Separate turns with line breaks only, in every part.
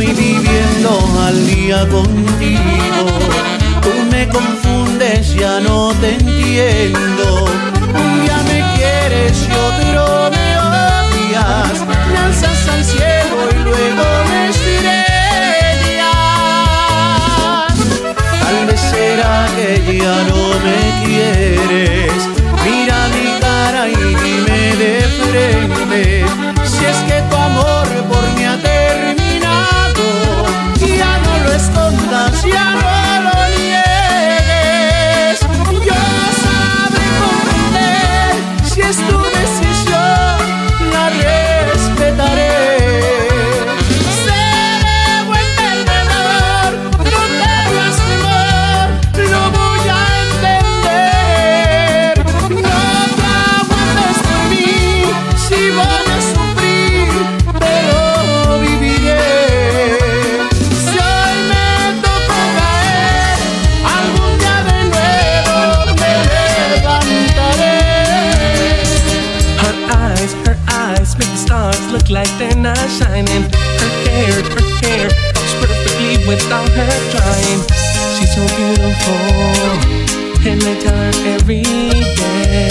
estoy viviendo al día contigo. Tú me confundes, ya no te entiendo. Un día me quieres y otro me odias. Me alzas al cielo y luego me estrellas. Tal vez será que ya no me quieres. Mira mi
beautiful and I done every day.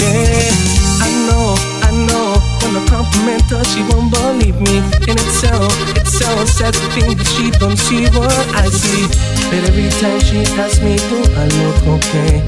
Yeah, I know, I know. When I compliment her, she won't believe me. And it's so, it's so sad to think that she don't see what I see. But every time she asks me, do I look okay?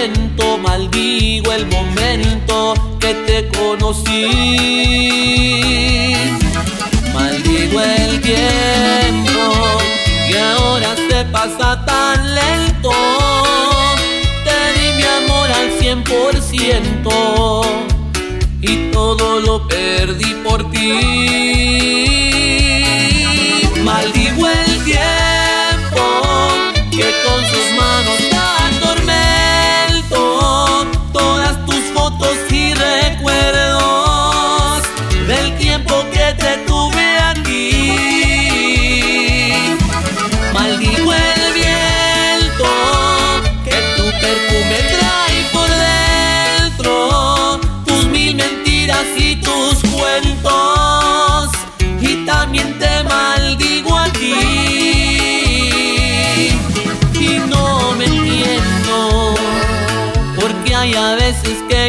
siento, maldigo el momento que te conocí. Maldigo el tiempo y ahora se pasa tan lento. Te di mi amor al cien por ciento y todo lo perdí por ti.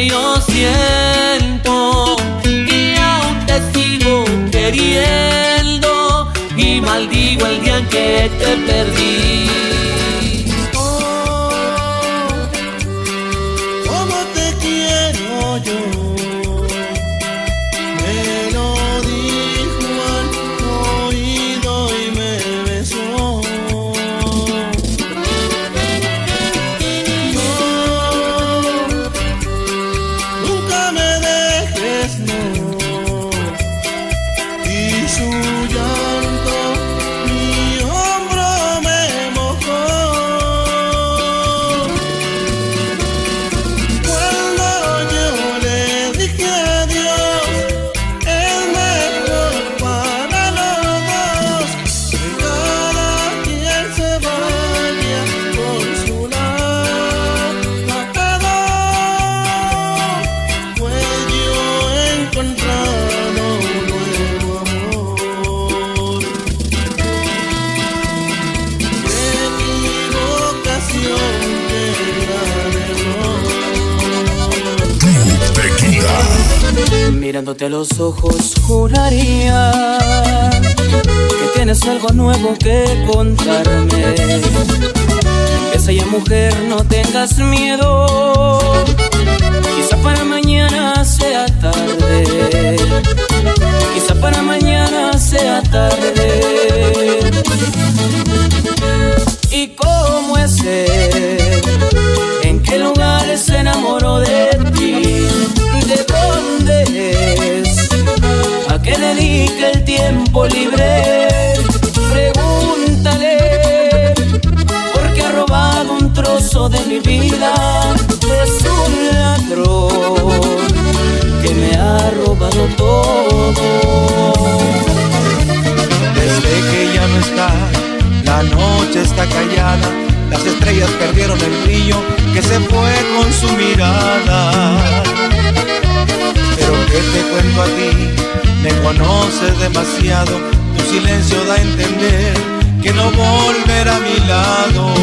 yo siento, que aún te sigo queriendo y maldigo el día en que te perdí.
Mirándote a los ojos juraría que tienes algo nuevo que contarme. Empieza ya mujer, no tengas miedo. Quizá para mañana sea tarde. Quizá para mañana sea tarde. ¿Y cómo es él? ¿En qué lugar se enamoró de ti? tiempo libre, pregúntale, porque ha robado un trozo de mi vida. Es un ladrón que me
ha robado
todo. Desde que ya no está, la noche está callada, las estrellas perdieron el brillo que se fue con su
mirada. Pero qué te cuento a ti me conoces demasiado, tu silencio da a entender que no volverá a mi lado.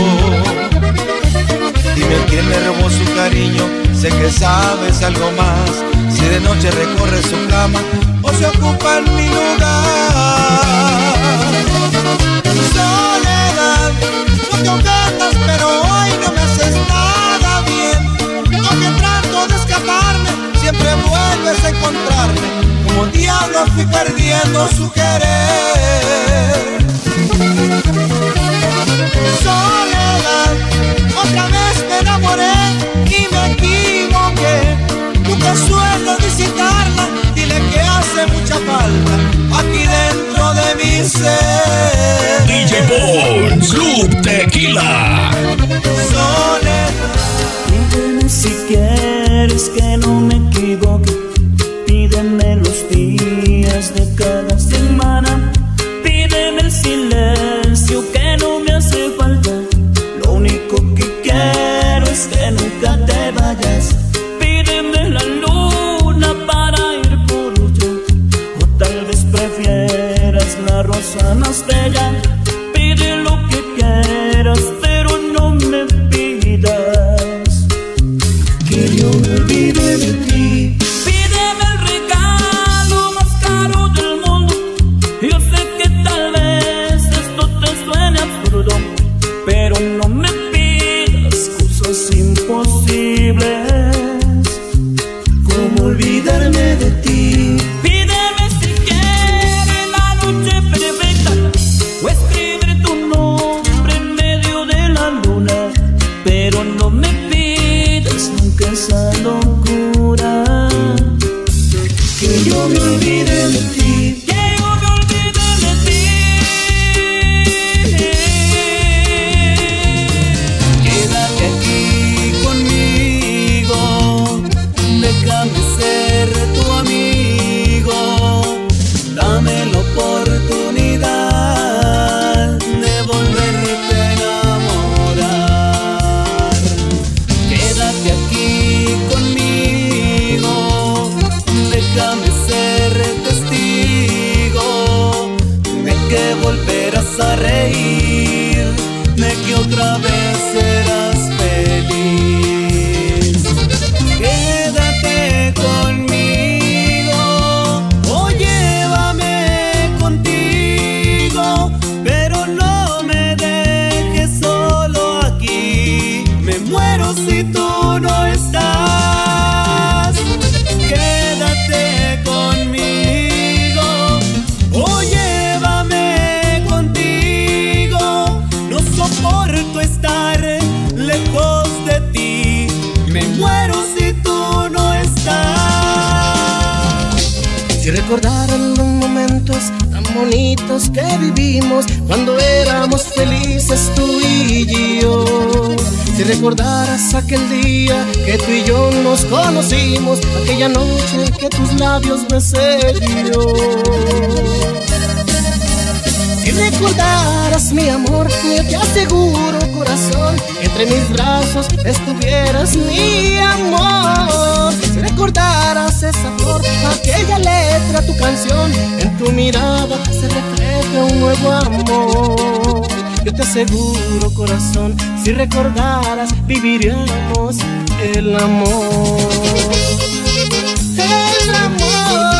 Dime quién me robó su cariño, sé que sabes algo más. Si de noche recorre su cama o se ocupa en mi lugar. Soledad, no te ganas, pero hoy no me haces nada bien. Aunque trato de escaparme, siempre vuelves a encontrarme. Como diablo fui perdiendo su querer. Soledad, otra vez me enamoré y me equivoqué. Nunca suelo visitarla, dile que hace mucha falta aquí dentro de mi ser.
DJ Bones, Club Tequila.
Que me olvide que
vivimos cuando éramos felices tú y yo. Si recordaras aquel día que tú y yo nos conocimos, aquella noche que tus labios besé yo. Si recordaras mi amor, yo te aseguro corazón, entre mis brazos estuvieras mi amor. Si recordaras esa flor, aquella letra, tu canción, en tu mirada se refleja un nuevo amor. Yo te aseguro, corazón, si recordaras, viviríamos el amor. El amor.